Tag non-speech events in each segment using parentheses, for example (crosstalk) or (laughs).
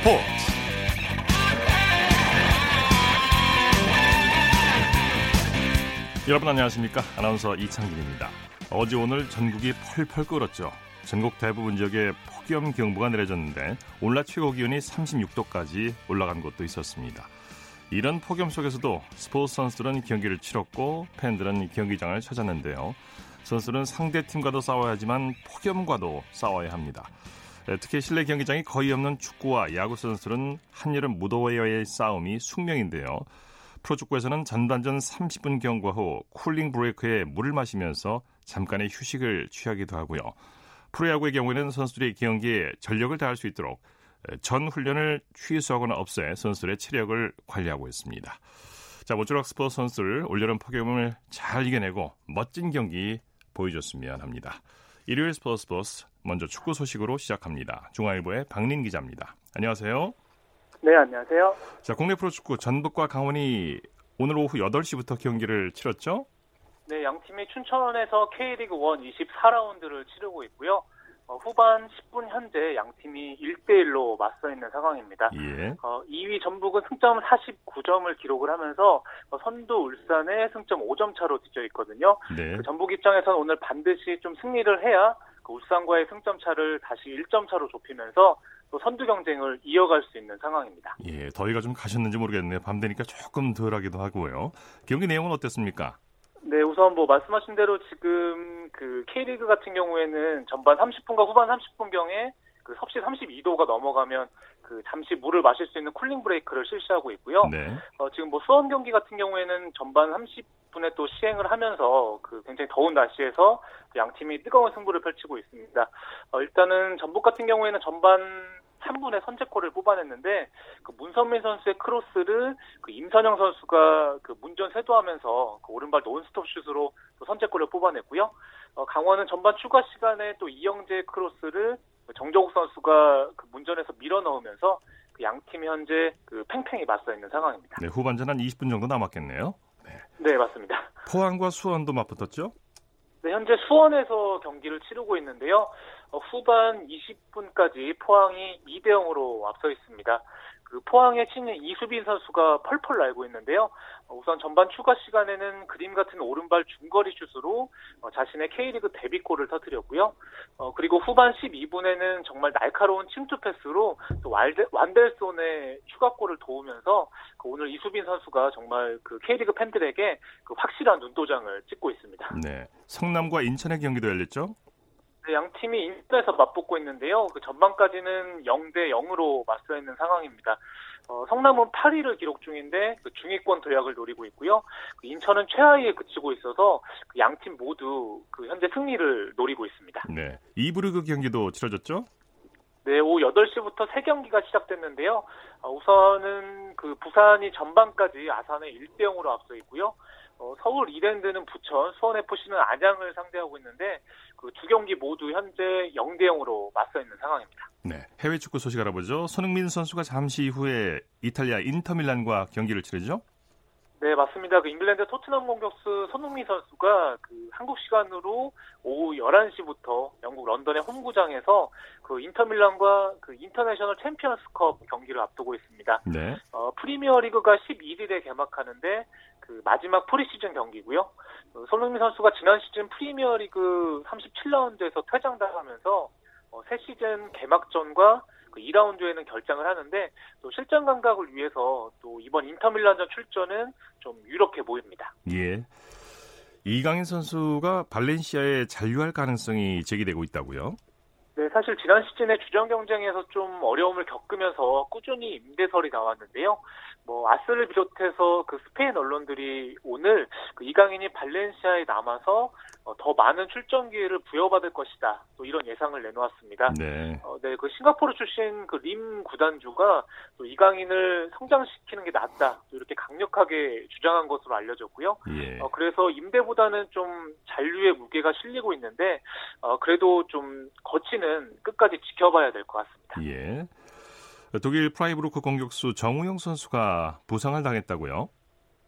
스포츠. 여러분 안녕하십니까? 아나운서 이창진입니다. 어제 오늘 전국이 펄펄 끓었죠. 전국 대부분 지역에 폭염 경보가 내려졌는데 오늘 최고 기온이 36도까지 올라간 곳도 있었습니다. 이런 폭염 속에서도 스포츠 선수들은 경기를 치렀고 팬들은 경기장을 찾았는데요. 선수는 상대 팀과도 싸워야 하지만 폭염과도 싸워야 합니다. 네, 특히 실내 경기장이 거의 없는 축구와 야구 선수들은 한여름 무더위와의 싸움이 숙명인데요. 프로축구에서는 전반전 30분 경과 후 쿨링 브레이크에 물을 마시면서 잠깐의 휴식을 취하기도 하고요. 프로야구의 경우에는 선수들이 경기에 전력을 다할 수 있도록 전 훈련을 취소하거나 없애 선수들의 체력을 관리하고 있습니다. 자, 모쪼록 스포츠 선수들 올여름 폭염을 잘 이겨내고 멋진 경기 보여줬으면 합니다. 일요일 스포츠 스포츠 먼저 축구 소식으로 시작합니다. 중앙일보의 박린 기자입니다. 안녕하세요. 네, 안녕하세요. 자, 국내 프로축구 전북과 강원이 오늘 오후 8시부터 경기를 치렀죠? 네, 양 팀이 춘천에서 K리그 1 24라운드를 치르고 있고요. 어, 후반 10분 현재 양 팀이 1대1로 맞서 있는 상황입니다. 예. 어, 2위 전북은 승점 49점을 기록을 하면서 어, 선두 울산에 승점 5점 차로 뒤져 있거든요. 네. 그 전북 입장에서는 오늘 반드시 좀 승리를 해야 그 울산과의 승점 차를 다시 1점 차로 좁히면서 또 선두 경쟁을 이어갈 수 있는 상황입니다. 예, 더위가 좀 가셨는지 모르겠네요. 밤 되니까 조금 덜하기도 하고요. 경기 내용은 어땠습니까? 네, 우선 뭐 말씀하신 대로 지금 그 K리그 같은 경우에는 전반 30분과 후반 30분 경에 그 섭씨 32도가 넘어가면 그 잠시 물을 마실 수 있는 cooling break를 실시하고 있고요. 네. 어, 지금 뭐 수원 경기 같은 경우에는 전반 30 분에 또 시행을 하면서 그 굉장히 더운 날씨에서 양 팀이 뜨거운 승부를 펼치고 있습니다. 어, 일단은 전북 같은 경우에는 전반 3분에 선제골을 뽑아냈는데 그 문선민 선수의 크로스를 그 임선영 선수가 그 문전 쇄도하면서 그 오른발 논스톱 슛으로 또 선제골을 뽑아냈고요. 어, 강원은 전반 추가 시간에 또 이영재 크로스를 정정욱 선수가 그 문전에서 밀어 넣으면서 그 양 팀이 현재 그 팽팽히 맞서 있는 상황입니다. 네, 후반전 한 20분 정도 남았겠네요. 네, 맞습니다. 포항과 수원도 맞붙었죠? 네, 현재 수원에서 경기를 치르고 있는데요. 어, 후반 20분까지 포항이 2대 0으로 앞서 있습니다. 그 포항의 신인 이수빈 선수가 펄펄 날고 있는데요. 어, 우선 전반 추가 시간에는 그림 같은 오른발 중거리 슛으로 어, 자신의 K리그 데뷔골을 터뜨렸고요. 어, 그리고 후반 12분에는 정말 날카로운 침투 패스로 완델손의 추가골을 도우면서 그 오늘 이수빈 선수가 정말 그 K리그 팬들에게 그 확실한 눈도장을 찍고 있습니다. 네. 성남과 인천의 경기도 열렸죠? 네, 양 팀이 인천에서 맞붙고 있는데요. 그 전반까지는 0대 0으로 맞서 있는 상황입니다. 어, 성남은 8위를 기록 중인데 그 중위권 도약을 노리고 있고요. 그 인천은 최하위에 그치고 있어서 그 양팀 모두 그 현재 승리를 노리고 있습니다. 네. 이브르그 경기도 치러졌죠? 네, 오후 8시부터 세 경기가 시작됐는데요. 어, 우선은 그 부산이 전반까지 아산의 1대 0으로 앞서 있고요. 어, 서울 이랜드는 부천, 수원FC는 안양을 상대하고 있는데 그 두 경기 모두 현재 0대 0으로 맞서 있는 상황입니다. 네. 해외 축구 소식 알아보죠. 손흥민 선수가 잠시 후에 이탈리아 인터밀란과 경기를 치르죠? 네, 맞습니다. 그 잉글랜드 토트넘 공격수 손흥민 선수가 그 한국 시간으로 오후 11시부터 영국 런던의 홈구장에서 그 인터밀란과 그 인터내셔널 챔피언스컵 경기를 앞두고 있습니다. 네. 어, 프리미어 리그가 11일에 개막하는데 그 마지막 프리시즌 경기고요. 어, 손흥민 선수가 지난 시즌 프리미어 리그 37라운드에서 퇴장당하면서 어, 새 시즌 개막전과 그 2라운드에는 결장을 하는데 또 실전 감각을 위해서 또 이번 인터밀란전 출전은 좀 유력해 보입니다. 예. 이강인 선수가 발렌시아에 잔류할 가능성이 제기되고 있다고요? 네, 사실 지난 시즌에 주전 경쟁에서 좀 어려움을 겪으면서 꾸준히 임대설이 나왔는데요. 뭐 아스를 비롯해서 그 스페인 언론들이 오늘 그 이강인이 발렌시아에 남아서 어, 더 많은 출전 기회를 부여받을 것이다. 또 이런 예상을 내놓았습니다. 네. 어, 네, 그 싱가포르 출신 그 림 구단주가 또 이강인을 성장시키는 게 낫다. 또 이렇게 강력하게 주장한 것으로 알려졌고요. 예. 어, 그래서 임대보다는 좀 잔류에 무게가 실리고 있는데, 어, 그래도 좀 거취는 끝까지 지켜봐야 될 것 같습니다. 예. 독일 프라이부르크 공격수 정우영 선수가 부상을 당했다고요?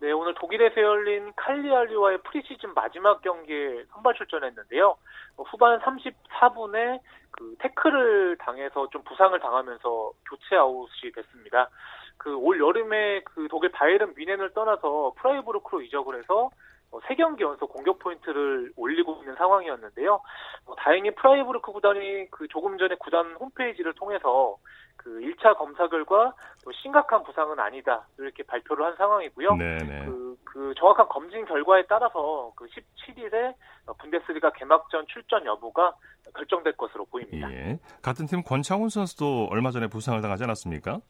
네, 오늘 독일에서 열린 칼리아리와의 프리시즌 마지막 경기에 선발 출전했는데요. 어, 후반 34분에 그 태클을 당해서 좀 부상을 당하면서 교체 아웃이 됐습니다. 그 올 여름에 그 독일 바이에른 뮌헨을 떠나서 프라이부르크로 이적을 해서 어, 3경기 연속 공격 포인트를 올리고 있는 상황이었는데요. 어, 다행히 프라이부르크 구단이 그 조금 전에 구단 홈페이지를 통해서 그 1차 검사 결과 또 심각한 부상은 아니다 이렇게 발표를 한 상황이고요. 네네. 그, 그 정확한 검진 결과에 따라서 그 17일에 분데스리가 개막전 출전 여부가 결정될 것으로 보입니다. 예. 같은 팀 권창훈 선수도 얼마 전에 부상을 당하지 않았습니까?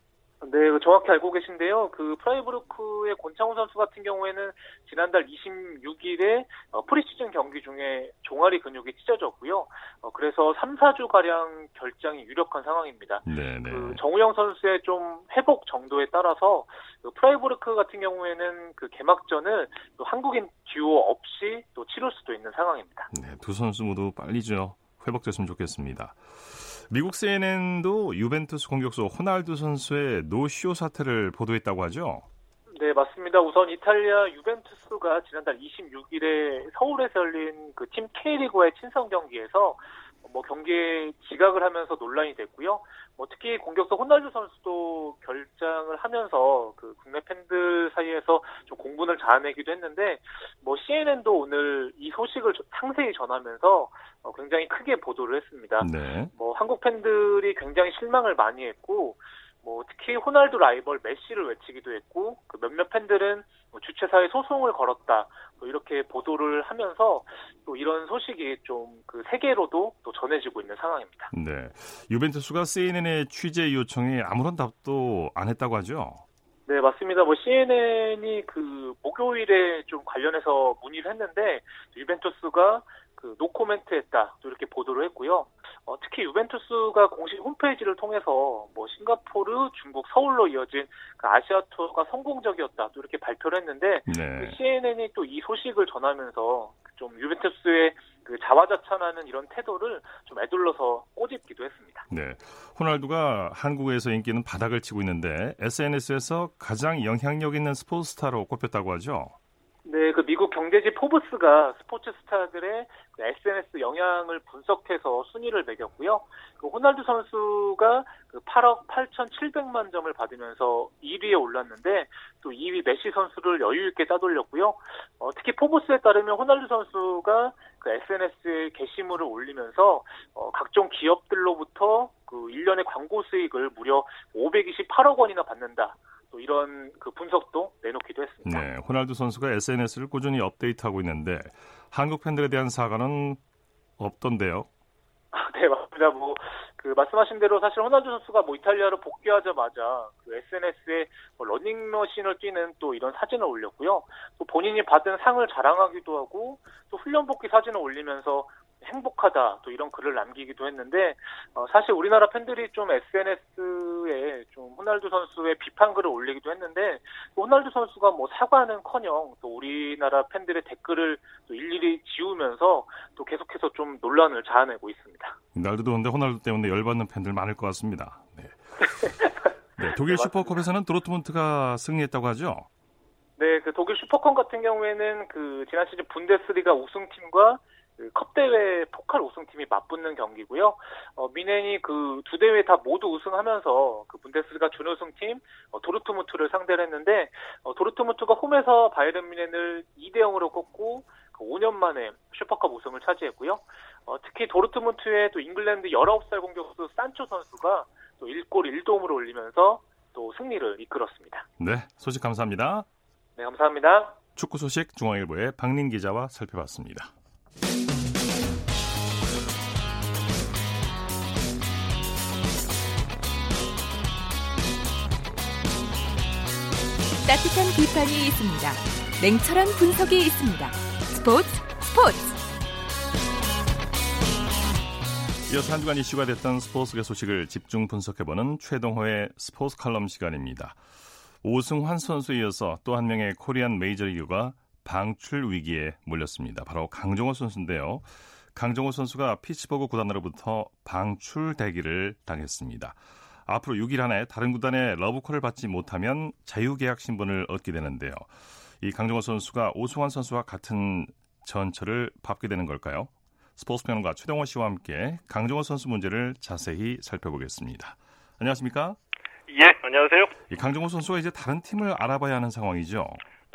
네, 정확히 알고 계신데요. 그 프라이부르크의 권창훈 선수 같은 경우에는 지난달 26일에 어, 프리시즌 경기 중에 종아리 근육이 찢어졌고요. 어, 그래서 3, 4주 가량 결장이 유력한 상황입니다. 네네. 그 정우영 선수의 좀 회복 정도에 따라서 그 프라이부르크 같은 경우에는 그 개막전을 또 한국인 듀오 없이 또 치를 수도 있는 상황입니다. 네, 두 선수 모두 빨리 죠 회복됐으면 좋겠습니다. 미국 CNN도 유벤투스 공격수 호날두 선수의 노쇼 사태를 보도했다고 하죠. 네, 맞습니다. 우선 이탈리아 유벤투스가 지난달 26일에 서울에서 열린 그 팀 K리그와의 친선 경기에서 뭐 경기에 지각을 하면서 논란이 됐고요. 뭐 특히 공격수 호날두 선수도 결장을 하면서 그 국내 팬들 사이에서 좀 공분을 자아내기도 했는데 뭐 CNN도 오늘 이 소식을 상세히 전하면서 어 굉장히 크게 보도를 했습니다. 네. 뭐 한국 팬들이 굉장히 실망을 많이 했고 뭐 특히 호날두 라이벌 메시를 외치기도 했고 그 몇몇 팬들은 뭐 주최사에 소송을 걸었다 뭐 이렇게 보도를 하면서 또 이런 소식이 좀 그 세계로도 또 전해지고 있는 상황입니다. 네. 유벤투스가 CNN의 취재 요청에 아무런 답도 안 했다고 하죠. 네, 맞습니다. 뭐 CNN이 그 목요일에 좀 관련해서 문의를 했는데 유벤투스가 그 노코멘트 했다 또 이렇게 보도를 했고요. 어, 특히 유벤투스가 공식 홈페이지를 통해서 뭐 싱가포르, 중국, 서울로 이어진 그 아시아 투어가 성공적이었다 또 이렇게 발표를 했는데 네. 그 CNN이 또 이 소식을 전하면서 좀 유벤투스의 그 자화자찬하는 이런 태도를 좀 애둘러서 꼬집기도 했습니다. 네. 호날두가 한국에서 인기는 바닥을 치고 있는데 SNS에서 가장 영향력 있는 스포츠 스타로 꼽혔다고 하죠. 네, 그 미국 경제지 포브스가 스포츠 스타들의 그 SNS 영향을 분석해서 순위를 매겼고요. 그 호날두 선수가 그 8억 8,700만 점을 받으면서 1위에 올랐는데 또 2위 메시 선수를 여유 있게 따돌렸고요. 어, 특히 포브스에 따르면 호날두 선수가 그 SNS에 게시물을 올리면서 어, 각종 기업들로부터 그 1년의 광고 수익을 무려 528억 원이나 받는다. 또 이런 그 분석도 내놓기도 했습니다. 네, 호날두 선수가 SNS를 꾸준히 업데이트하고 있는데 한국 팬들에 대한 사과는 없던데요. (laughs) 네, 맞습니다. 뭐, 그, 말씀하신 대로 사실 호날두 선수가 뭐 이탈리아로 복귀하자마자 그 SNS에 뭐 러닝머신을 뛰는 또 이런 사진을 올렸고요. 또 본인이 받은 상을 자랑하기도 하고 또 훈련 복귀 사진을 올리면서 행복하다 또 이런 글을 남기기도 했는데 어, 사실 우리나라 팬들이 좀 SNS에 좀 호날두 선수의 비판 글을 올리기도 했는데 호날두 선수가 뭐 사과는커녕 또 우리나라 팬들의 댓글을 또 일일이 지우면서 또 계속해서 좀 논란을 자아내고 있습니다. 날도 더운데 호날두 때문에 열받는 팬들 많을 것 같습니다. 네. (laughs) 네, 독일 네, 슈퍼컵에서는 도르트문트가 승리했다고 하죠. 네, 그 독일 슈퍼컵 같은 경우에는 그 지난 시즌 분데스리가 우승팀과 그 컵 대회 포칼 우승팀이 맞붙는 경기고요. 어, 뮌헨이 그 두 대회 다 모두 우승하면서 그 분데스리가 준우승팀 어, 도르트문트를 상대를 했는데 어, 도르트문트가 홈에서 바이에른 뮌헨을 2대 0으로 꺾고 그 5년 만에 슈퍼컵 우승을 차지했고요. 어, 특히 도르트문트의 또 잉글랜드 19살 공격수 산초 선수가 또 1골 1도움을 올리면서 또 승리를 이끌었습니다. 네, 소식 감사합니다. 네, 감사합니다. 축구 소식 중앙일보의 박민 기자와 살펴봤습니다. 따뜻한 비판이 있습니다. 냉철한 분석이 있습니다. 스포츠 스포츠. 이어서 한 주간 이슈가 됐던 스포츠계 소식을 집중 분석해보는 최동호의 스포츠 칼럼 시간입니다. 오승환 선수에 이어서 또 한 명의 Korean 메이저리거가 방출 위기에 몰렸습니다. 바로 강정호 선수인데요. 강정호 선수가 피츠버그 구단으로부터 방출 대기를 당했습니다. 앞으로 6일 안에 다른 구단의 러브콜을 받지 못하면 자유계약 신분을 얻게 되는데요. 이 강정호 선수가 오승환 선수와 같은 전철을 밟게 되는 걸까요? 스포츠 평론가 최동원 씨와 함께 강정호 선수 문제를 자세히 살펴보겠습니다. 안녕하십니까? 예, 안녕하세요. 이 강정호 선수가 이제 다른 팀을 알아봐야 하는 상황이죠.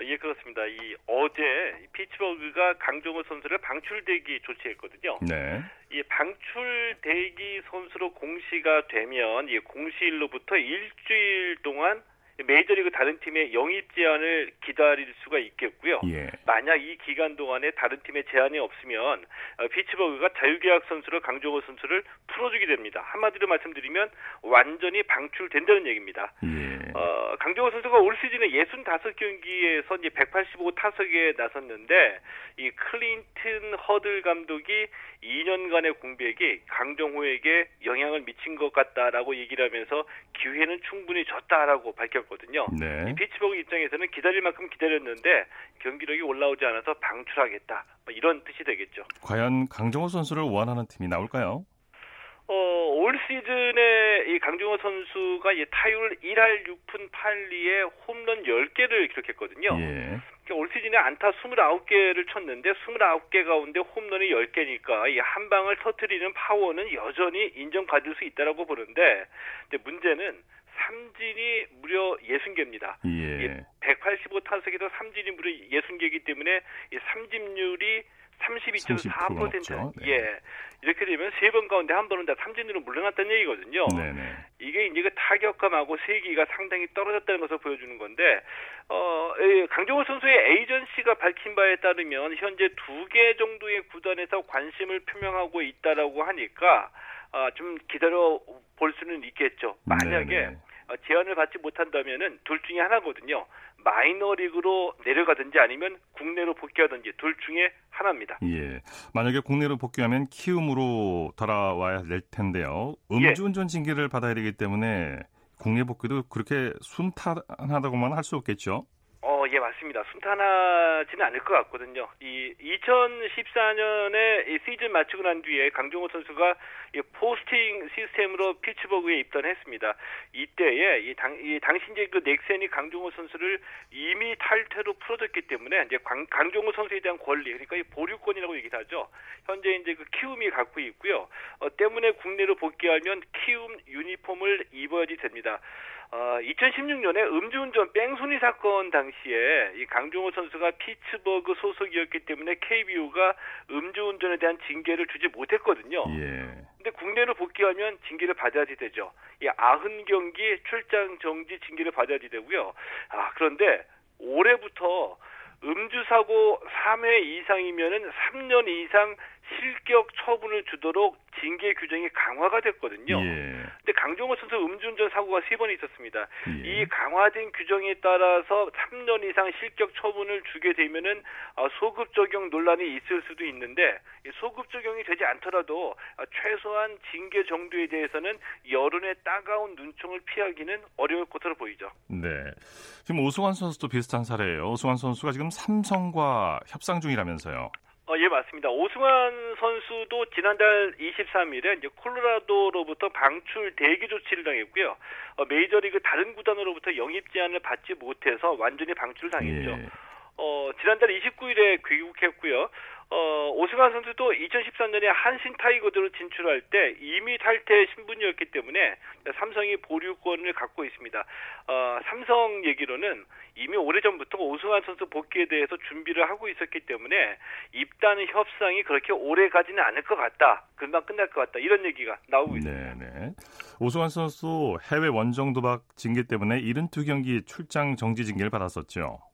예, 그렇습니다. 이 어제 피츠버그가 강정호 선수를 방출대기 조치했거든요. 네. 이 방출대기 선수로 공시가 되면 이 공시일로부터 일주일 동안 메이저리그 다른 팀의 영입 제안을 기다릴 수가 있겠고요. 예. 만약 이 기간 동안에 다른 팀의 제안이 없으면 어, 피츠버그가 자유계약 선수로 강정호 선수를 풀어주게 됩니다. 한마디로 말씀드리면 완전히 방출된다는 얘기입니다. 예. 어, 강정호 선수가 올 시즌에 65경기에서 이제 185 타석에 나섰는데 이 클린튼 허들 감독이 2년간의 공백이 강정호에게 영향을 미친 것 같다라고 얘기를 하면서 기회는 충분히 졌다라고 밝혔 거든요. 네. 이 피츠버그 입장에서는 기다릴 만큼 기다렸는데 경기력이 올라오지 않아서 방출하겠다. 뭐 이런 뜻이 되겠죠. 과연 강정호 선수를 원하는 팀이 나올까요? 어, 올 시즌에 이 강정호 선수가 이 타율 1할 6푼 8리에 홈런 10개를 기록했거든요. 예. 그러니까 올 시즌에 안타 29개를 쳤는데 29개 가운데 홈런이 10개니까 이 한 방을 터트리는 파워는 여전히 인정받을 수 있다라고 보는데 문제는 삼진이 무려 60개입니다. 예. 185 타석에서 삼진이 무려 60개이기 때문에 이 삼진율이 32.4%. 넘죠. 네. 예. 이렇게 되면 세 번 가운데 한 번은 다 삼진으로 물러났다는 얘기거든요. 네네. 이게 이제 그 타격감하고 세기가 상당히 떨어졌다는 것을 보여주는 건데, 어, 예, 강정호 선수의 에이전시가 밝힌 바에 따르면 현재 두 개 정도의 구단에서 관심을 표명하고 있다라고 하니까, 아, 좀 기다려 볼 수는 있겠죠. 만약에 네네. 어, 제안을 받지 못한다면은 둘 중에 하나거든요. 마이너리그로 내려가든지 아니면 국내로 복귀하든지 둘 중에 하나입니다. 예. 만약에 국내로 복귀하면 키움으로 돌아와야 될 텐데요. 예. 음주운전 징계를 받아야 되기 때문에 국내 복귀도 그렇게 순탄하다고만 할 수 없겠죠. 어, 예, 맞습니다. 순탄하지는 않을 것 같거든요. 이 2014년에 이 시즌 마치고 난 뒤에 강정호 선수가 이 포스팅 시스템으로 피츠버그에 입단했습니다. 이때에 이 당, 이 당시 이제 그 넥센이 강정호 선수를 이미 탈퇴로 풀어줬기 때문에 이제 강, 강정호 선수에 대한 권리, 그러니까 이 보류권이라고 얘기를 하죠. 현재 이제 그 키움이 갖고 있고요. 어, 때문에 국내로 복귀하면 키움 유니폼을 입어야지 됩니다. 어, 2016년에 음주운전 뺑소니 사건 당시에 이 강종호 선수가 피츠버그 소속이었기 때문에 KBO가 음주운전에 대한 징계를 주지 못했거든요. 예. 근데 국내로 복귀하면 징계를 받아야지 되죠. 이 아흔 경기 출장 정지 징계를 받아야지 되고요. 아, 그런데 올해부터 음주 사고 3회 이상이면은 3년 이상 실격 처분을 주도록 징계 규정이 강화가 됐거든요. 예. 근데 강정호 선수 음주운전 사고가 세 번 있었습니다. 예. 이 강화된 규정에 따라서 3년 이상 실격 처분을 주게 되면은 어, 소급 적용 논란이 있을 수도 있는데 이 소급 적용이 되지 않더라도 어, 최소한 징계 정도에 대해서는 여론의 따가운 눈총을 피하기는 어려울 것으로 보이죠. 네. 지금 오승환 선수도 비슷한 사례예요. 오승환 선수가 지금 삼성과 협상 중이라면서요. 어, 예, 맞습니다. 오승환 선수도 지난달 23일에 이제 콜로라도로부터 방출 대기 조치를 당했고요. 어, 메이저리그 다른 구단으로부터 영입 제안을 받지 못해서 완전히 방출을 당했죠. 예. 어, 지난달 29일에 귀국했고요. 어, 오승환 선수도 2013년에 한신 타이거즈로 진출할 때 이미 탈퇴 신분이었기 때문에 삼성이 보류권을 갖고 있습니다. 어, 삼성 얘기로는 이미 오래전부터 오승환 선수 복귀에 대해서 준비를 하고 있었기 때문에 입단 협상이 그렇게 오래 가지는 않을 것 같다. 금방 끝날 것 같다. 이런 얘기가 나오고 있습니다. 네, 네. 오승환 선수 해외 원정 도박 징계 때문에 72경기 출장 정지 징계를 받았었죠.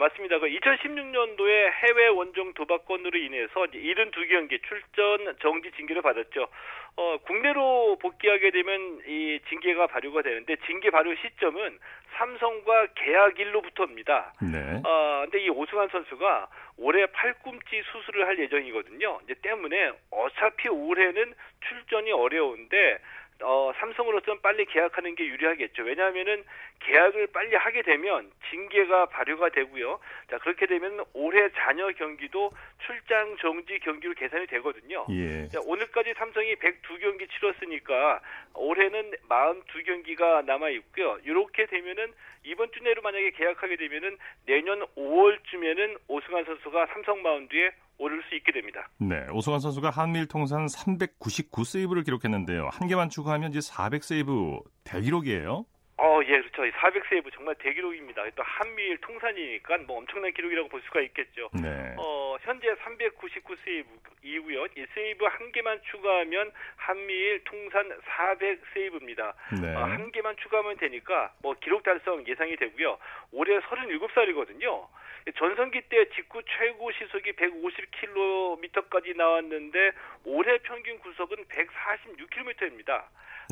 예, 맞습니다. 그 2016년도에 해외 원정 도박건으로 인해서 72 경기 출전 정지 징계를 받았죠. 어, 국내로 복귀하게 되면 이 징계가 발효가 되는데 징계 발효 시점은 삼성과 계약일로부터입니다. 네. 어, 근데 이 오승환 선수가 올해 팔꿈치 수술을 할 예정이거든요. 이제 때문에 어차피 올해는 출전이 어려운데 어, 삼성으로서는 빨리 계약하는 게 유리하겠죠. 왜냐하면은 계약을 빨리 하게 되면 징계가 발효가 되고요. 자 그렇게 되면 올해 잔여 경기도 출장 정지 경기로 계산이 되거든요. 예. 자, 오늘까지 삼성이 102경기 치렀으니까 올해는 42경기가 남아 있고요. 이렇게 되면은 이번 주 내로 만약에 계약하게 되면은 내년 5월쯤에는 오승환 선수가 삼성 마운드에 오를 수 있게 됩니다. 네, 오승환 선수가 한미일 통산 399 세이브를 기록했는데요. 한 개만 추가하면 이제 400 세이브 대기록이에요. 어, 예, 그렇죠. 400 세이브 정말 대기록입니다. 또 한미일 통산이니까 뭐 엄청난 기록이라고 볼 수가 있겠죠. 네. 어, 현재 399 세이브 이고요. 이 세이브 한 개만 추가하면 한미일 통산 400 세이브입니다. 네. 어, 한 개만 추가하면 되니까 뭐 기록 달성 예상이 되고요. 올해 37살이거든요. 전성기 때 직구 최고 시속이 150km까지 나왔는데 올해 평균 구속은 146km입니다.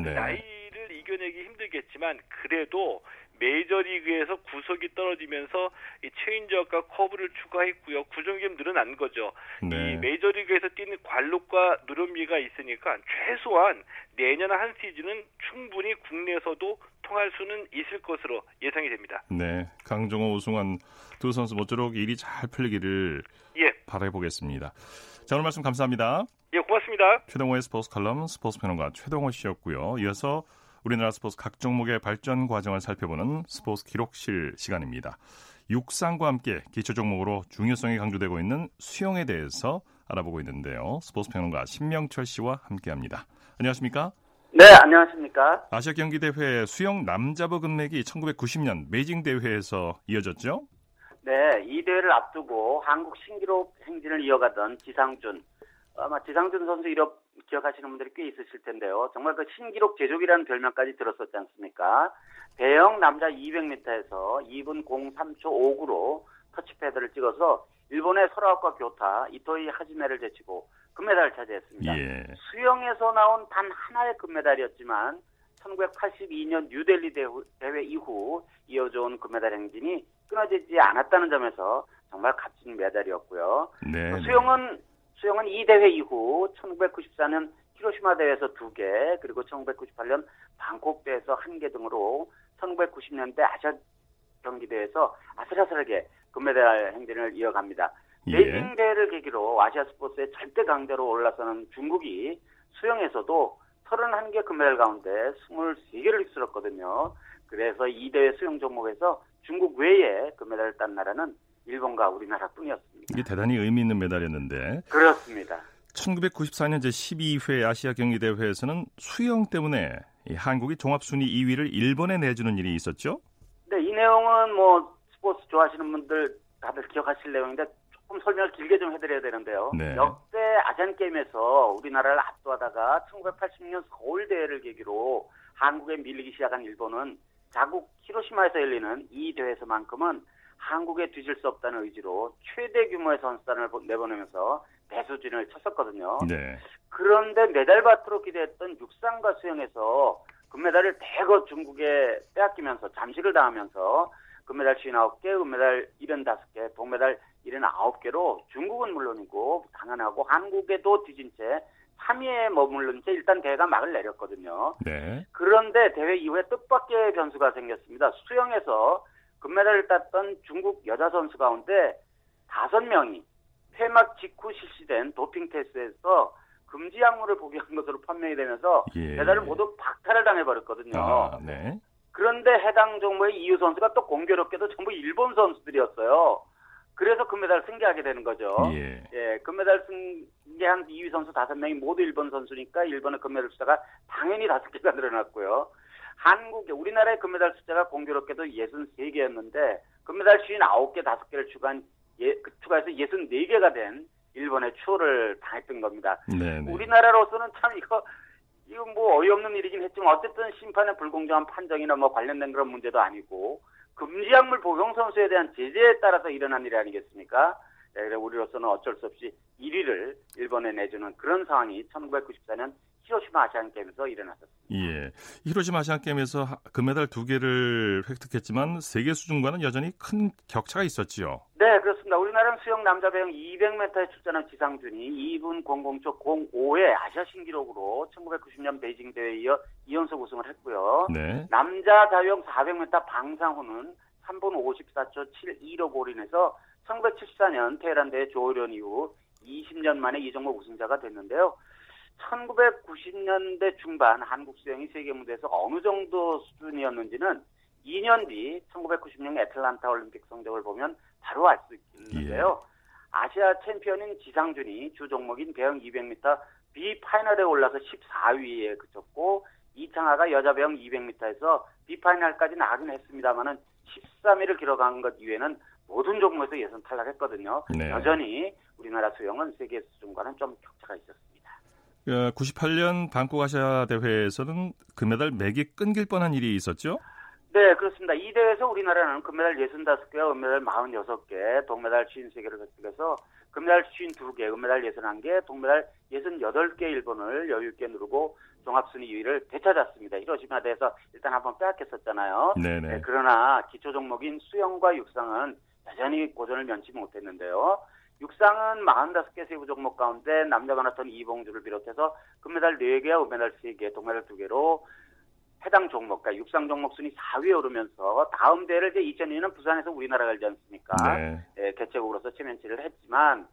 네. 나이를 이겨내기 힘들겠지만 그래도 메이저리그에서 구속이 떨어지면서 이 체인지업과 커브를 추가했고요. 구종이 좀 늘어난 거죠. 네. 이 메이저리그에서 뛰는 관록과 노련미가 있으니까 최소한 내년 한 시즌은 충분히 국내에서도 통할 수는 있을 것으로 예상이 됩니다. 네. 강정호, 오승환 두 선수 모쪼록 일이 잘 풀리기를 예, 바라보겠습니다. 자, 오늘 말씀 감사합니다. 예, 고맙습니다. 최동호의 스포츠 칼럼 스포츠 평론가 최동호 씨였고요. 이어서 우리나라 스포츠 각 종목의 발전 과정을 살펴보는 스포츠 기록실 시간입니다. 육상과 함께 기초 종목으로 중요성이 강조되고 있는 수영에 대해서 알아보고 있는데요. 스포츠 평론가 신명철 씨와 함께합니다. 안녕하십니까? 네, 안녕하십니까? 아시아 경기 대회 수영 남자부 금맥이 1990년 베이징 대회에서 이어졌죠? 네, 이 대회를 앞두고 한국 신기록 행진을 이어가던 지상준, 아마 지상준 선수 이름 기억하시는 분들이 꽤 있으실 텐데요. 정말 그 신기록 제조기라는 별명까지 들었었지 않습니까? 대형 남자 200m에서 2분 03초 59로 터치패드를 찍어서 일본의 설아과 교타 이토이 하지메를 제치고 금메달을 차지했습니다. 예. 수영에서 나온 단 하나의 금메달이었지만 1982년 뉴델리 대회 이후 이어져온 금메달 행진이 끊어지지 않았다는 점에서 정말 값진 메달이었고요. 네. 네. 수영은 수영은 이 대회 이후 1994년 히로시마 대회에서 두 개, 그리고 1998년 방콕 대회에서 한 개 등으로 1990년대 아시아 경기 대회에서 아슬아슬하게 금메달 행진을 이어갑니다. 예. 베이징 대회를 계기로 아시아 스포츠의 절대 강대로 올라서는 중국이 수영에서도 31개 금메달 가운데 23개를 휩쓸었거든요. 그래서 이 대회 수영 종목에서 중국 외에 금메달을 딴 나라는 일본과 우리나라뿐이었습니다. 이게 대단히 의미 있는 메달이었는데 그렇습니다. 1994년 제12회 아시아 경기 대회에서는 수영 때문에 이 한국이 종합 순위 2위를 일본에 내주는 일이 있었죠? 네, 이 내용은 뭐 스포츠 좋아하시는 분들 다들 기억하실 내용인데 조금 설명을 길게 좀 해드려야 되는데요. 네. 역대 아시안 게임에서 우리나라를 압도하다가 1980년 서울 대회를 계기로 한국에 밀리기 시작한 일본은 자국 히로시마에서 열리는 이 대회에서만큼은 한국에 뒤질 수 없다는 의지로 최대 규모의 선수단을 내보내면서 대수진을 쳤었거든요. 네. 그런데 메달 밭으로 기대했던 육상과 수영에서 금메달을 대거 중국에 빼앗기면서 잠식을 당하면서 금메달 59개, 은메달 75개, 동메달 79개로 중국은 물론이고 당연하고 한국에도 뒤진 채 3위에 머무른 채 일단 대회가 막을 내렸거든요. 네. 그런데 대회 이후에 뜻밖의 변수가 생겼습니다. 수영에서 금메달을 땄던 중국 여자 선수 가운데 다섯 명이 폐막 직후 실시된 도핑 테스트에서 금지 약물을 복용한 것으로 판명이 되면서 예. 메달을 모두 박탈을 당해버렸거든요. 아, 네. 그런데 해당 종목의 이유 선수가 또 공교롭게도 전부 일본 선수들이었어요. 그래서 금메달을 승계하게 되는 거죠. 예. 예, 금메달 승계한 2위 선수 5명이 모두 일본 선수니까 일본의 금메달 숫자가 당연히 5개가 늘어났고요. 한국의 우리나라의 금메달 숫자가 공교롭게도 63개였는데 금메달 59개 5개를 추가한 예, 그 추가해서 64개가 된 일본의 추월을 당했던 겁니다. 네. 네. 우리나라로서는 참 이거 이거 뭐 어이없는 일이긴 했지만 어쨌든 심판의 불공정한 판정이나 뭐 관련된 그런 문제도 아니고 금지약물 복용 선수에 대한 제재에 따라서 일어난 일이 아니겠습니까? 네, 우리로서는 어쩔 수 없이 1위를 일본에 내주는 그런 상황이 1994년 히로시마 아시안 게임에서 일어났었습니다. 예. 히로시마 아시안 게임에서 금메달 두 개를 획득했지만 세계 수준과는 여전히 큰 격차가 있었지요. 네, 그렇습니다. 우리나라는 수영 남자 배영 200m에 출전한 지상준이 2분 00초 05의 아시아 신기록으로 1990년 베이징 대회에 이어 2연속 우승을 했고요. 네. 남자 자유형 400m 방상호는 3분 54초 72로 골인해서 1974년 테헤란 대회 조련 이후 20년 만에 이 종목 우승자가 됐는데요. 1990년대 중반 한국 수영이 세계 무대에서 어느 정도 수준이었는지는 2년 뒤 1996년 애틀란타 올림픽 성적을 보면 바로 알 수 있는데요. 예. 아시아 챔피언인 지상준이 주 종목인 배영 200m B 파이널에 올라서 14위에 그쳤고 이창하가 여자 배영 200m에서 B 파이널까지 나가긴 했습니다만은 13위를 기록한 것 이외에는 모든 종목에서 예선 탈락했거든요. 네. 여전히 우리나라 수영은 세계 수준과는 좀 격차가 있었습니다. 98년 방콕 아시아 대회에서는 금메달 맥이 끊길 뻔한 일이 있었죠? 네, 그렇습니다. 이 대회에서 우리나라는 금메달 65개와 은메달 46개, 동메달 53개를 획득해서 금메달 52개, 은메달 61개, 동메달 68개 일본을 여유있게 누르고 종합순위 2위를 되찾았습니다. 히로시마 대에서 일단 한번 빼앗겼었잖아요. 네네. 네, 그러나 기초 종목인 수영과 육상은 여전히 고전을 면치 못했는데요. 육상은 45개 세부 종목 가운데 남자 마라톤 이봉주를 비롯해서 금메달 4개와 은메달 3개, 동메달 2개로 해당 종목, 그러니까 육상 종목 순위 4위에 오르면서 다음 대회를 이제 2002년 부산에서 우리나라가 열지 않습니까? 네. 예, 개최국으로서 체면치를 했지만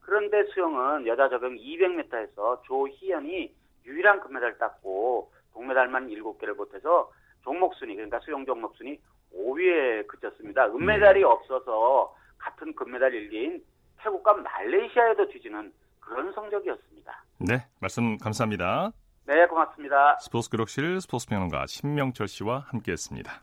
그런데 수영은 여자 적용 200m에서 조희연이 유일한 금메달을 땄고 동메달만 7개를 못해서 종목 순위, 그러니까 수영 종목 순위 5위에 그쳤습니다. 은메달이 네. 없어서 같은 금메달 1개인 태국과 말레이시아에도 뒤지는 그런 성적이었습니다. 네, 말씀 감사합니다. 네, 고맙습니다. 스포츠 기록실 스포츠 평론가 신명철 씨와 함께했습니다.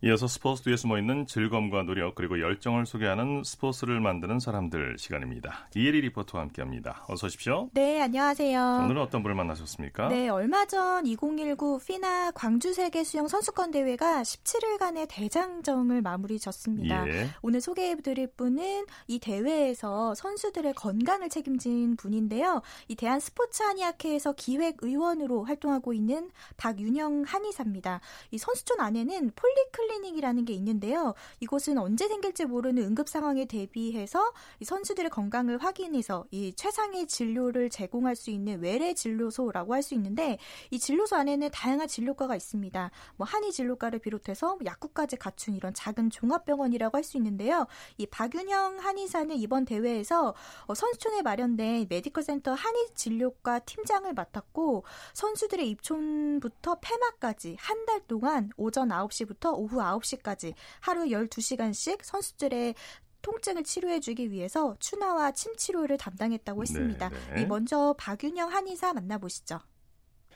이어서 스포츠 뒤에 숨어 있는 즐거움과 노력 그리고 열정을 소개하는 스포츠를 만드는 사람들 시간입니다. 이혜리 리포터와 함께합니다. 어서 오십시오. 네, 안녕하세요. 오늘은 어떤 분을 만나셨습니까? 네, 얼마 전 2019 피나 광주 세계 수영 선수권 대회가 17일간의 대장정을 마무리 졌습니다. 예. 오늘 소개해드릴 분은 이 대회에서 선수들의 건강을 책임진 분인데요. 이 대한 스포츠 한의학회에서 기획 의원으로 활동하고 있는 박윤영 한의사입니다. 이 선수촌 안에는 폴리클 클리닉이라는 게 있는데요. 이곳은 언제 생길지 모르는 응급 상황에 대비해서 선수들의 건강을 확인해서 이 최상의 진료를 제공할 수 있는 외래 진료소라고 할 수 있는데 이 진료소 안에는 다양한 진료과가 있습니다. 뭐 한의 진료과를 비롯해서 뭐 약국까지 갖춘 이런 작은 종합병원이라고 할 수 있는데요. 이 박윤영 한의사는 이번 대회에서 어, 선수촌에 마련된 메디컬 센터 한의 진료과 팀장을 맡았고 선수들의 입촌부터 폐막까지 한 달 동안 오전 9시부터 오후 9시까지 하루 12시간씩 선수들의 통증을 치료해주기 위해서 추나와 침 치료를 담당했다고 했습니다. 네, 네. 먼저 박윤영 한의사 만나보시죠.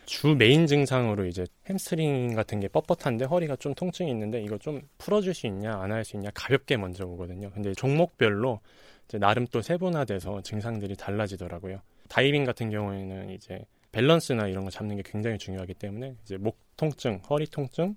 주 메인 증상으로 이제 햄스트링 같은 게 뻣뻣한데 허리가 좀 통증이 있는데 이거 좀 풀어줄 수 있냐 안 할 수 있냐 가볍게 먼저 오거든요. 근데 종목별로 이제 나름 또 세분화돼서 증상들이 달라지더라고요. 다이빙 같은 경우에는 이제 밸런스나 이런 거 잡는 게 굉장히 중요하기 때문에 이제 목 통증, 허리 통증,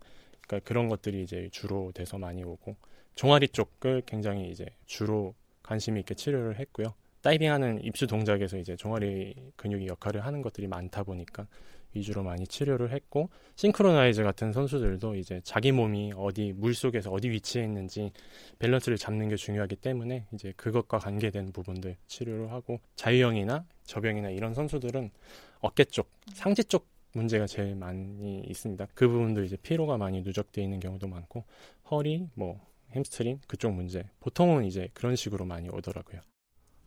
그러니까 그런 것들이 이제 주로 돼서 많이 오고 종아리 쪽을 굉장히 이제 주로 관심 있게 치료를 했고요. 다이빙하는 입수 동작에서 이제 종아리 근육이 역할을 하는 것들이 많다 보니까 위주로 많이 치료를 했고 싱크로나이즈 같은 선수들도 이제 자기 몸이 어디 물 속에서 어디 위치에 있는지 밸런스를 잡는 게 중요하기 때문에 이제 그것과 관계된 부분들 치료를 하고 자유형이나 접영이나 이런 선수들은 어깨 쪽, 상체 쪽 문제가 제일 많이 있습니다. 그 부분도 이제 피로가 많이 누적되어 있는 경우도 많고 허리, 뭐 햄스트링 그쪽 문제 보통은 이제 그런 식으로 많이 오더라고요.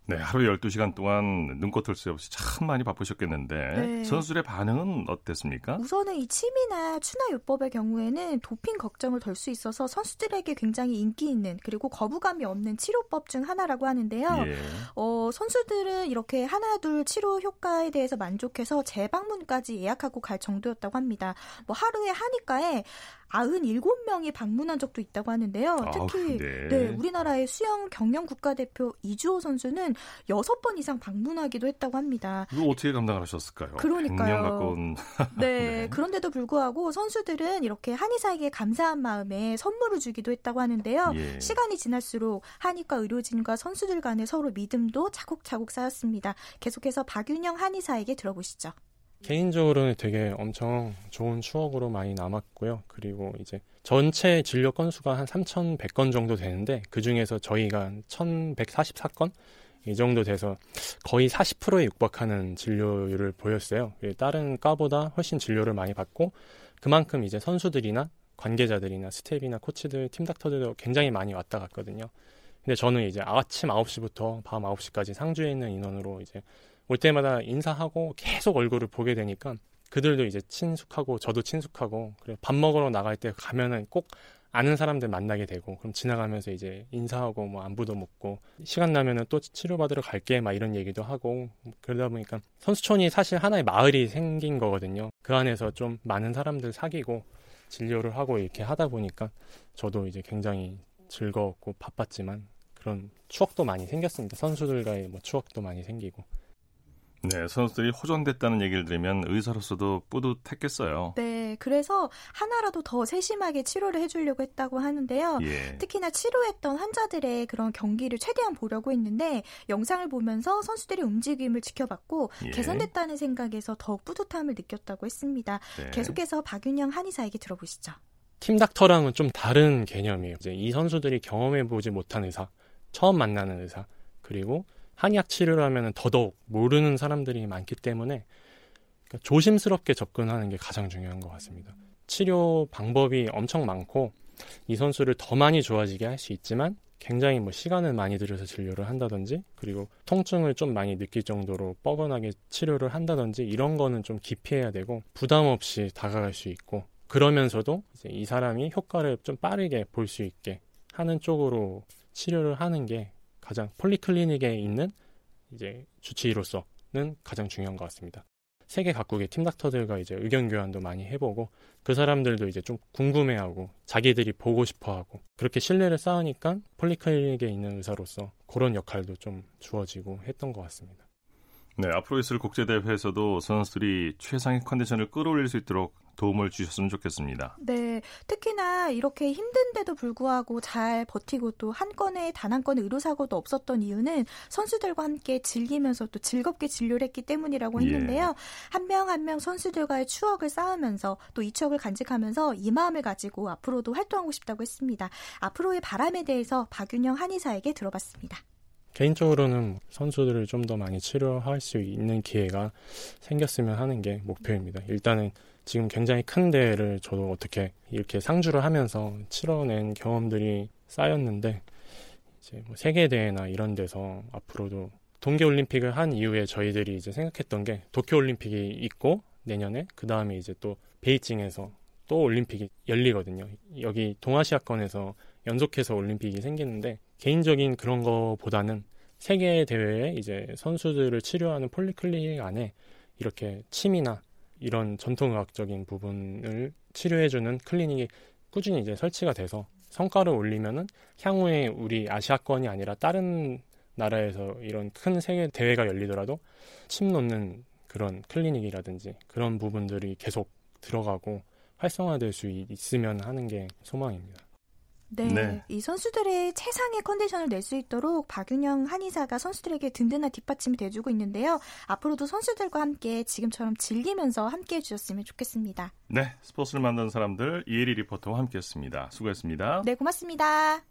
네, 하루 12시간 동안 눈코 뜰 새 없이 참 많이 바쁘셨겠는데 네. 선수들의 반응은 어땠습니까? 우선은 이 침이나 추나 요법의 경우에는 도핑 걱정을 덜 수 있어서 선수들에게 굉장히 인기 있는 그리고 거부감이 없는 치료법 중 하나라고 하는데요. 예. 어, 선수들은 이렇게 하나 둘 치료 효과에 대해서 만족해서 재방문까지 예약하고 갈 정도였다고 합니다. 뭐 하루에 하니까에 97명이 방문한 적도 있다고 하는데요. 아, 특히 아, 네. 네, 우리나라의 수영 경영 국가대표 이주호 선수는 6번 이상 방문하기도 했다고 합니다. 이거 어떻게 감당을 하셨을까요? 그러니까요. 가까운... 네, (laughs) 네, 그런데도 불구하고 선수들은 이렇게 한의사에게 감사한 마음에 선물을 주기도 했다고 하는데요. 예. 시간이 지날수록 한의과 의료진과 선수들 간의 서로 믿음도 차곡차곡 쌓였습니다. 계속해서 박윤영 한의사에게 들어보시죠. 개인적으로는 되게 엄청 좋은 추억으로 많이 남았고요. 그리고 이제 전체 진료 건수가 한 3,100건 정도 되는데 그 중에서 저희가 1,144건 이 정도 돼서 거의 40%에 육박하는 진료율을 보였어요. 다른 과보다 훨씬 진료를 많이 받고 그만큼 이제 선수들이나 관계자들이나 스텝이나 코치들, 팀 닥터들도 굉장히 많이 왔다 갔거든요. 근데 저는 이제 아침 9시부터 밤 9시까지 상주에 있는 인원으로 이제 올 때마다 인사하고 계속 얼굴을 보게 되니까 그들도 이제 친숙하고 저도 친숙하고 그래 밥 먹으러 나갈 때 가면은 꼭 아는 사람들 만나게 되고 그럼 지나가면서 이제 인사하고 뭐 안부도 묻고 시간 나면은 또 치료받으러 갈게 막 이런 얘기도 하고 그러다 보니까 선수촌이 사실 하나의 마을이 생긴 거거든요. 그 안에서 좀 많은 사람들 사귀고 진료를 하고 이렇게 하다 보니까 저도 이제 굉장히 즐거웠고 바빴지만 그런 추억도 많이 생겼습니다. 선수들과의 뭐 추억도 많이 생기고 네, 선수들이 호전됐다는 얘기를 들으면 의사로서도 뿌듯했겠어요. 네, 그래서 하나라도 더 세심하게 치료를 해주려고 했다고 하는데요. 예. 특히나 치료했던 환자들의 그런 경기를 최대한 보려고 했는데 영상을 보면서 선수들의 움직임을 지켜봤고 예. 개선됐다는 생각에서 더욱 뿌듯함을 느꼈다고 했습니다. 네. 계속해서 박윤영 한의사에게 들어보시죠. 팀 닥터랑은 좀 다른 개념이에요. 이제 이 선수들이 경험해보지 못한 의사, 처음 만나는 의사, 그리고 한의학 치료를 하면 더더욱 모르는 사람들이 많기 때문에 그러니까 조심스럽게 접근하는 게 가장 중요한 것 같습니다. 치료 방법이 엄청 많고 이 선수를 더 많이 좋아지게 할 수 있지만 굉장히 뭐 시간을 많이 들여서 진료를 한다든지 그리고 통증을 좀 많이 느낄 정도로 뻐근하게 치료를 한다든지 이런 거는 좀 기피해야 되고 부담 없이 다가갈 수 있고 그러면서도 이제 이 사람이 효과를 좀 빠르게 볼 수 있게 하는 쪽으로 치료를 하는 게 가장 폴리클리닉에 있는 이제 주치의로서는 가장 중요한 것 같습니다. 세계 각국의 팀 닥터들과 이제 의견 교환도 많이 해보고 그 사람들도 이제 좀 궁금해하고 자기들이 보고 싶어하고 그렇게 신뢰를 쌓으니까 폴리클리닉에 있는 의사로서 그런 역할도 좀 주어지고 했던 것 같습니다. 네, 앞으로 있을 국제대회에서도 선수들이 최상의 컨디션을 끌어올릴 수 있도록 도움을 주셨으면 좋겠습니다. 네, 특히나 이렇게 힘든데도 불구하고 잘 버티고 또 한 건에 단 한 건의 의료사고도 없었던 이유는 선수들과 함께 즐기면서 또 즐겁게 진료를 했기 때문이라고 했는데요. 예. 한명 한명 선수들과의 추억을 쌓으면서 또 이 추억을 간직하면서 이 마음을 가지고 앞으로도 활동하고 싶다고 했습니다. 앞으로의 바람에 대해서 박윤영 한의사에게 들어봤습니다. 개인적으로는 선수들을 좀 더 많이 치료할 수 있는 기회가 생겼으면 하는 게 목표입니다. 일단은 지금 굉장히 큰 대회를 저도 어떻게 이렇게 상주를 하면서 치러낸 경험들이 쌓였는데 이제 뭐 세계 대회나 이런 데서 앞으로도 동계 올림픽을 한 이후에 저희들이 이제 생각했던 게 도쿄 올림픽이 있고 내년에 그 다음에 이제 또 베이징에서 또 올림픽이 열리거든요. 여기 동아시아권에서 연속해서 올림픽이 생기는데 개인적인 그런 거보다는 세계 대회에 이제 선수들을 치료하는 폴리클리닉 안에 이렇게 침이나 이런 전통의학적인 부분을 치료해주는 클리닉이 꾸준히 이제 설치가 돼서 성과를 올리면은 향후에 우리 아시아권이 아니라 다른 나라에서 이런 큰 세계 대회가 열리더라도 침 놓는 그런 클리닉이라든지 그런 부분들이 계속 들어가고 활성화될 수 있으면 하는 게 소망입니다. 네, 네, 이 선수들의 최상의 컨디션을 낼 수 있도록 박윤영 한의사가 선수들에게 든든한 뒷받침이 돼주고 있는데요. 앞으로도 선수들과 함께 지금처럼 즐기면서 함께 해 주셨으면 좋겠습니다. 네, 스포츠를 만드는 사람들 이혜리 리포터와 함께 했습니다. 수고했습니다. 네, 고맙습니다.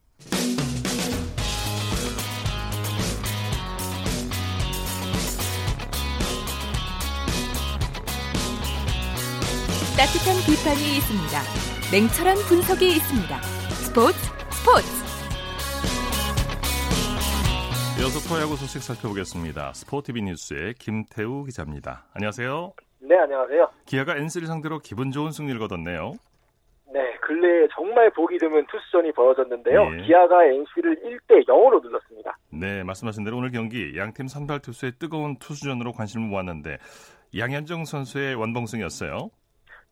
따뜻한 비판이 있습니다. 냉철한 분석이 있습니다. 스포츠 스포츠 이어서 프로야구 소식 살펴보겠습니다. 스포티비 뉴스의 김태우 기자입니다. 안녕하세요. 네, 안녕하세요. 기아가 NC를 상대로 기분 좋은 승리를 거뒀네요. 네, 근래에 정말 보기 드문 투수전이 벌어졌는데요. 예. 기아가 NC를 1대 0으로 눌렀습니다. 네, 말씀하신 대로 오늘 경기 양팀 선발 투수의 뜨거운 투수전으로 관심을 모았는데 양현종 선수의 완봉승이었어요.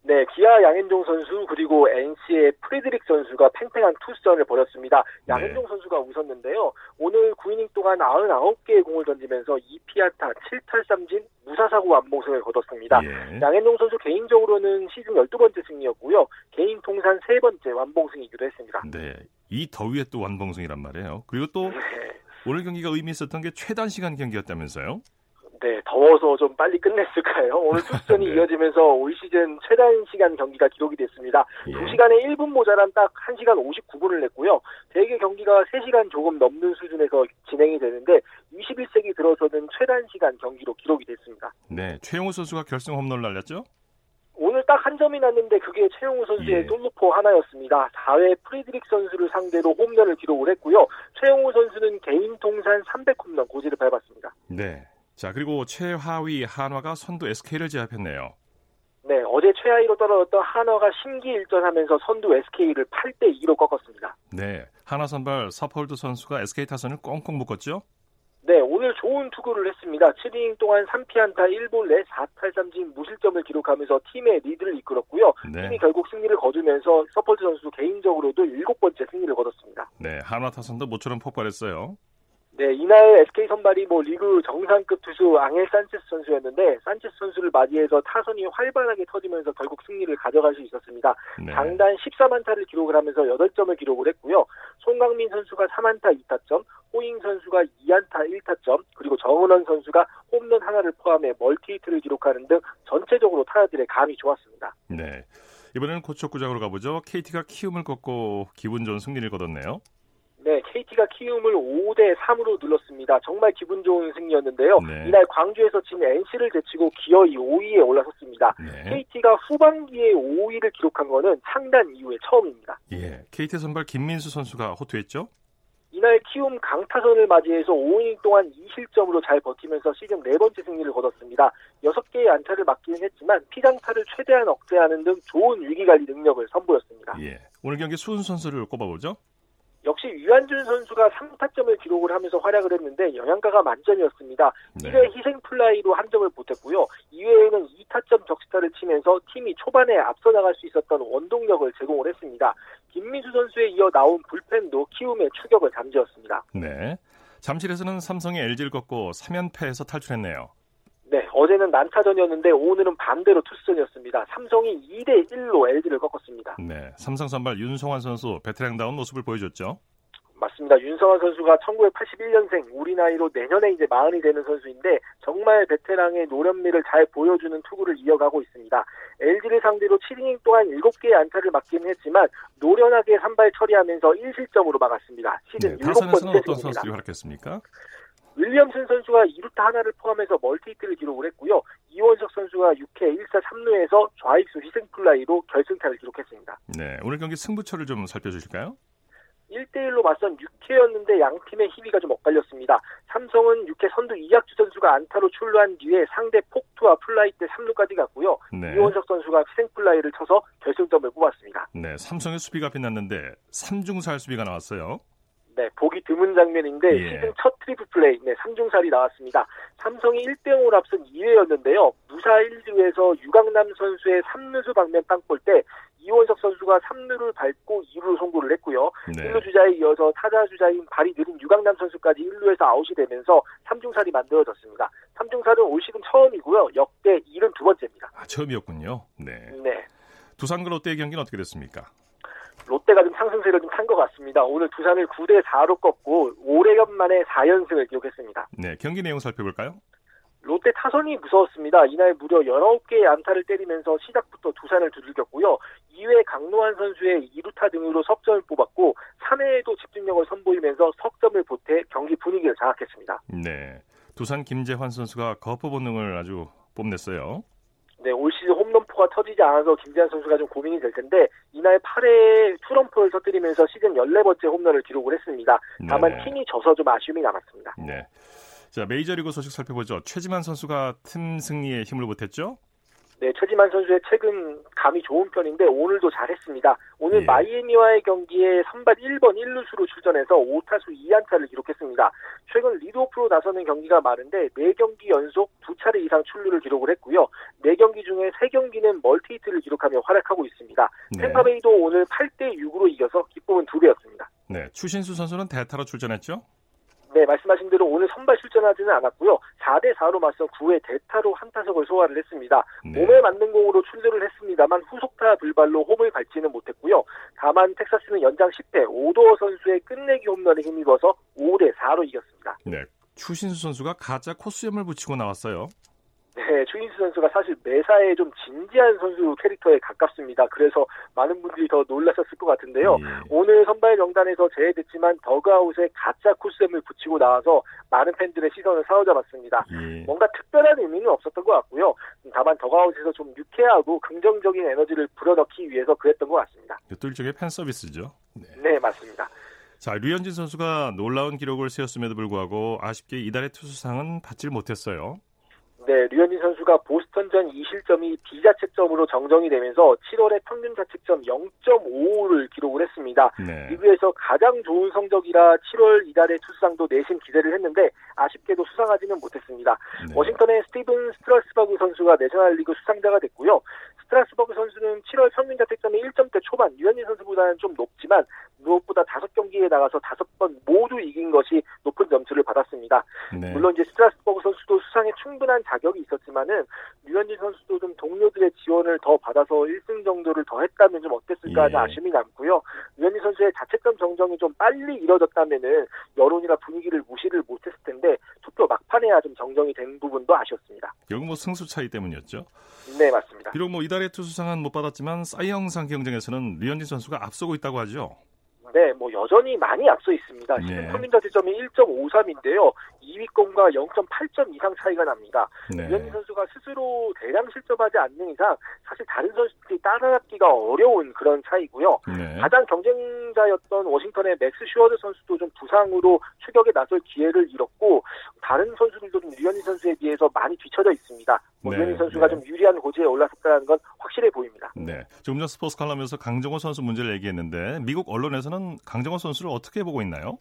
네, 기아 양현종 선수 그리고 NC의 프리드릭 선수가 팽팽한 투수전을 벌였습니다. 양현종 네. 선수가 웃었는데요. 오늘 9이닝 동안 99개의 공을 던지면서 2피안타 7탈삼진 무사사구 완봉승을 거뒀습니다. 예. 양현종 선수 개인적으로는 시즌 12번째 승리였고요. 개인 통산 세 번째 완봉승이기도 했습니다. 네, 이 더위에 또 완봉승이란 말이에요. 그리고 또 네. 오늘 경기가 의미 있었던 게 최단 시간 경기였다면서요? 네, 더워서 좀 빨리 끝냈을까요? 오늘 투수전이 (laughs) 네. 이어지면서 올 시즌 최단 시간 경기가 기록이 됐습니다. 예. 2시간에 1분 모자란 딱 1시간 59분을 냈고요. 대개 경기가 3시간 조금 넘는 수준에서 진행이 되는데 21세기 들어서는 최단 시간 경기로 기록이 됐습니다. 네, 최형우 선수가 결승 홈런을 날렸죠? 오늘 딱 한 점이 났는데 그게 최형우 선수의 예. 솔로포 하나였습니다. 4회 프리드릭 선수를 상대로 홈런을 기록을 했고요. 최형우 선수는 개인 통산 300홈런 고지를 밟았습니다. 네. 자, 그리고 최하위 한화가 선두 SK를 제압했네요. 네, 어제 최하위로 떨어졌던 한화가 심기일전하면서 선두 SK를 8대 2로 꺾었습니다. 네, 한화 선발 서폴드 선수가 SK 타선을 꽁꽁 묶었죠? 네, 오늘 좋은 투구를 했습니다. 7이닝 동안 3피안타 1볼넷 4탈삼진 무실점을 기록하면서 팀의 리드를 이끌었고요. 네. 팀이 결국 승리를 거두면서 서폴드 선수 개인적으로도 7번째 승리를 거뒀습니다. 네, 한화 타선도 모처럼 폭발했어요. 네, 이날 SK 선발이 뭐 리그 정상급 투수 앙헬 산체스 선수였는데 산체스 선수를 맞이해서 타선이 활발하게 터지면서 결국 승리를 가져갈 수 있었습니다. 네. 장단 14만타를 기록을 하면서 8점을 기록을 했고요. 송강민 선수가 3안타 2타점, 호잉 선수가 2안타 1타점, 그리고 정은원 선수가 홈런 하나를 포함해 멀티히트를 기록하는 등 전체적으로 타자들의 감이 좋았습니다. 네. 이번에는 고척구장으로 가보죠. KT가 키움을 꺾고 기분 좋은 승리를 거뒀네요. 네, KT가 키움을 5대 3으로 눌렀습니다. 정말 기분 좋은 승리였는데요. 네. 이날 광주에서 진 NC를 제치고 기어이 5위에 올라섰습니다. 네. KT가 후반기에 5위를 기록한 것은 창단 이후에 처음입니다. 예, KT 선발 김민수 선수가 호투했죠? 이날 키움 강타선을 맞이해서 5이닝 동안 2실점으로 잘 버티면서 시즌 네 번째 승리를 거뒀습니다. 6개의 안타를 맞기는 했지만 피장타를 최대한 억제하는 등 좋은 위기관리 능력을 선보였습니다. 예, 오늘 경기 수훈 선수를 꼽아보죠. 역시 유한준 선수가 3타점을 기록을 하면서 활약을 했는데 영양가가 만점이었습니다. 네. 1회 희생 플라이로 한 점을 보탰고요. 2회에는 2타점 적시타를 치면서 팀이 초반에 앞서 나갈 수 있었던 원동력을 제공을 했습니다. 김민수 선수에 이어 나온 불펜도 키움의 추격을 잠재웠습니다. 네. 잠실에서는 삼성이 LG를 꺾고 3연패에서 탈출했네요. 네, 어제는 난타전이었는데 오늘은 반대로 투수전이었습니다. 삼성이 2대 1로 LG를 꺾었습니다. 네, 삼성 선발 윤성환 선수 베테랑다운 모습을 보여줬죠. 맞습니다. 윤성환 선수가 1981년생 우리 나이로 내년에 이제 마흔이 되는 선수인데 정말 베테랑의 노련미를 잘 보여주는 투구를 이어가고 있습니다. LG를 상대로 7이닝 동안 7개의 안타를 맞기는 했지만 노련하게 산발 처리하면서 1실점으로 막았습니다. 시즌 네, 7번째 어떤 선수들이 활약했습니까? 윌리엄슨 선수가 2루타 하나를 포함해서 멀티히트를 기록을 했고요. 이원석 선수가 6회 1사 3루에서 좌익수 희생플라이로 결승타를 기록했습니다. 네, 오늘 경기 승부처를 좀 살펴주실까요? 1대1로 맞선 6회였는데 양 팀의 희비가 좀 엇갈렸습니다. 삼성은 6회 선두 이학주 선수가 안타로 출루한 뒤에 상대 폭투와 플라이 때 3루까지 갔고요. 네. 이원석 선수가 희생플라이를 쳐서 결승점을 뽑았습니다. 네, 삼성의 수비가 빛났는데 3중살 수비가 나왔어요. 네, 보기 드문 장면인데 예. 시즌 첫 트리플 플레이, 네, 3중살이 나왔습니다. 삼성이 1대 0으로 앞선 2회였는데요. 무사 1루에서 유강남 선수의 3루수 방면 땅볼 때 이원석 선수가 3루를 밟고 2루로 송구를 했고요. 네. 1루 주자에 이어서 타자 주자인 발이 느린 유강남 선수까지 1루에서 아웃이 되면서 3중살이 만들어졌습니다. 3중살은 올 시즌 처음이고요. 역대 72번째입니다. 아, 처음이었군요. 네. 네. 두산과 롯데의 경기는 어떻게 됐습니까? 롯데가 좀 상승세를 좀 탄 것 같습니다. 오늘 두산을 9대 4로 꺾고 5레간 만에 4연승을 기록했습니다. 네, 경기 내용 살펴볼까요? 롯데 타선이 무서웠습니다. 이날 무려 19개의 안타를 때리면서 시작부터 두산을 두들겼고요. 2회 강노한 선수의 2루타 등으로 석점을 뽑았고 3회에도 집중력을 선보이면서 석점을 보태 경기 분위기를 장악했습니다. 네. 두산 김재환 선수가 거푸 본능을 아주 뽐냈어요. 네, 올 시즌 홈런포가 터지지 않아서 김재환 선수가 좀 고민이 될 텐데 이날 이날 8회 투런포를 터뜨리면서 시즌 14번째 홈런을 기록을 했습니다. 다만 네 팀이 져서 좀 아쉬움이 남았습니다. 네. 자, 메이저리그 소식 살펴보죠. 최지만 선수가 팀 승리에 힘을 보탰죠? 네, 최지만 선수의 최근 감이 좋은 편인데 오늘도 잘했습니다. 오늘 예. 마이애미와의 경기에 선발 1번 1루수로 출전해서 5타수 2안타를 기록했습니다. 최근 리드오프로 나서는 경기가 많은데 4경기 연속 2차례 이상 출루를 기록을 했고요. 4경기 중에 3경기는 멀티히트를 기록하며 활약하고 있습니다. 네. 템파베이도 오늘 8대 6으로 이겨서 기쁨은 2배였습니다. 네, 추신수 선수는 대타로 출전했죠? 네, 말씀하신 대로 오늘 선발 출전하지는 않았고요. 4대 4로 맞서 9회 대타로 한 타석을 소화를 했습니다. 네. 몸에 맞는 공으로 출루를 했습니다만 후속타 불발로 홈을 밟지는 못했고요. 다만 텍사스는 연장 10회 오도어 선수의 끝내기 홈런에 힘입어서 5대 4로 이겼습니다. 네. 추신수 선수가 가짜 코스염을 붙이고 나왔어요. 네, 추인수 선수가 사실 매사에 좀 진지한 선수 캐릭터에 가깝습니다. 그래서 많은 분들이 더 놀라셨을 것 같은데요. 예. 오늘 선발 명단에서 제외됐지만 더그아웃에 가짜 코스염을 붙이고 나와서 많은 팬들의 시선을 사로잡았습니다. 예. 뭔가 특별한 의미는 없었던 것 같고요. 다만 더그아웃에서 좀 유쾌하고 긍정적인 에너지를 불어넣기 위해서 그랬던 것 같습니다. 또 일종의 팬 서비스죠. 네. 네, 맞습니다. 자, 류현진 선수가 놀라운 기록을 세웠음에도 불구하고 아쉽게 이달의 투수상은 받질 못했어요. 네, 류현진 선수가 보스턴전 2실점이 비자책점으로 정정이 되면서 7월에 평균 자책점 0.55를 기록을 했습니다. 네. 리그에서 가장 좋은 성적이라 7월 이달의 투수상도 내심 기대를 했는데 아쉽게도 수상하지는 못했습니다. 네. 워싱턴의 스티븐 스트라스버그 선수가 내셔널리그 수상자가 됐고요. 스트라스버그 선수는 7월 평균 자책점이 1점대 초반, 류현진 선수보다는 좀 높지만 무엇보다 5경기에 나가서 5번 모두 이긴 것이 높은 점수를 받았습니다. 네. 물론 이제 스트라스버그 선수도 수상에 충분한 자격이 있었지만은 류현진 선수도 좀 동료들의 지원을 더 받아서 1승 정도를 더 했다면 좀 어땠을까 하는 예. 아쉬움이 남고요. 류현진 선수의 자책점 정정이 좀 빨리 이뤄졌다면은 여론이나 분위기를 무시를 못했을 텐데 투표 막판에야 좀 정정이 된 부분도 아쉬웠습니다. 결국 뭐 승수 차이 때문이었죠? 네, 맞습니다. 비록 뭐 이달의 투수상은 못 받았지만 사이영상 경쟁에서는 류현진 선수가 앞서고 있다고 하죠? 네, 뭐 여전히 많이 앞서 있습니다. 네. 시즌 평균 자책점이 1.53인데요. 2위권과 0.8점 이상 차이가 납니다. 네. 류현진 선수가 스스로 대량 실점하지 않는 이상 사실 다른 선수들이 따라잡기가 어려운 그런 차이고요. 네. 가장 경쟁자였던 워싱턴의 맥스 슈어저 선수도 좀 부상으로 추격에 나설 기회를 잃었고 다른 선수들도 좀 류현진 선수에 비해서 많이 뒤쳐져 있습니다. 뭐 네. 류현진 선수가 좀 유리한 고지에 올라섰다는 건 확실해 보입니다. 네. 조금 전 스포츠 칼럼에서 강정호 선수 문제를 얘기했는데 미국 언론에서는 강정호 선수를 어떻게 보고 있나요?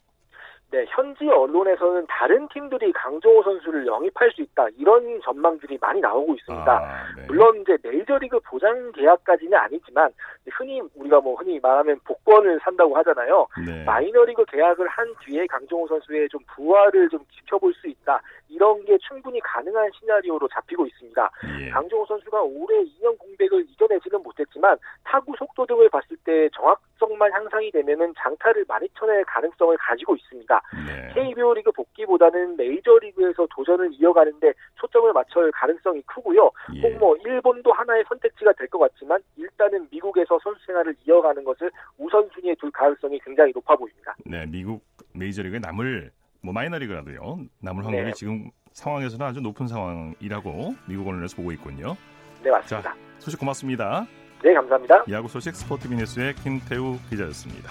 네, 현지 언론에서는 다른 팀들이 강정호 선수를 영입할 수 있다 이런 전망들이 많이 나오고 있습니다. 아, 네. 물론 이제 메이저리그 보장 계약까지는 아니지만 흔히 우리가 뭐 흔히 말하면 복권을 산다고 하잖아요. 네. 마이너리그 계약을 한 뒤에 강정호 선수의 좀 부활을 좀 지켜볼 수 있다 이런 게 충분히 가능한 시나리오로 잡히고 있습니다. 예. 강정호 선수가 올해 2년 공백을 이겨내지는 못했지만 타구 속도 등을 봤을 때 정확성만 향상이 되면은 장타를 많이 쳐낼 가능성을 가지고 있습니다. 네. KBO 리그 복귀보다는 메이저리그에서 도전을 이어가는데 초점을 맞출 가능성이 크고요. 예. 꼭뭐 일본도 하나의 선택지가 될 것 같지만 일단은 미국에서 선수 생활을 이어가는 것을 우선순위에 둘 가능성이 굉장히 높아 보입니다. 네, 미국 메이저리그에 남을 뭐 마이너리그라도요. 남을 확률이 네. 지금 상황에서는 아주 높은 상황이라고 미국 언론에서 보고 있군요. 네, 맞습니다. 자, 소식 고맙습니다. 네, 감사합니다. 야구 소식 스포티비 뉴스의 김태우 기자였습니다.